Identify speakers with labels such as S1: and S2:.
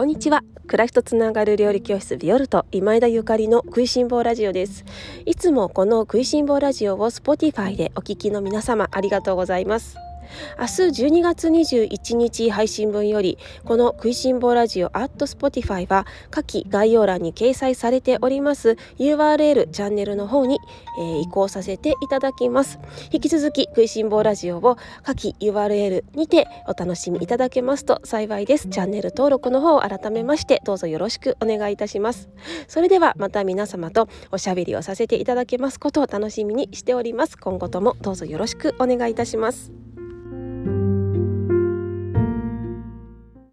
S1: こんにちは。暮らしとつながる料理教室ビオルト今枝ゆかりの食いしん坊ラジオです。いつもこの食いしん坊ラジオを Spotify でお聞きの皆様ありがとうございます。明日12月21日配信分よりこの食いしん坊ラジオアット Spotify は下記概要欄に掲載されております URL チャンネルの方に、えー、移行させていただきます。引き続き食いしん坊ラジオを下記 URL にてお楽しみいただけますと幸いです。チャンネル登録の方を改めましてどうぞよろしくお願いいたします。それではまた皆様とおしゃべりをさせていただけますことを楽しみにしております。今後ともどうぞよろしくお願いいたします。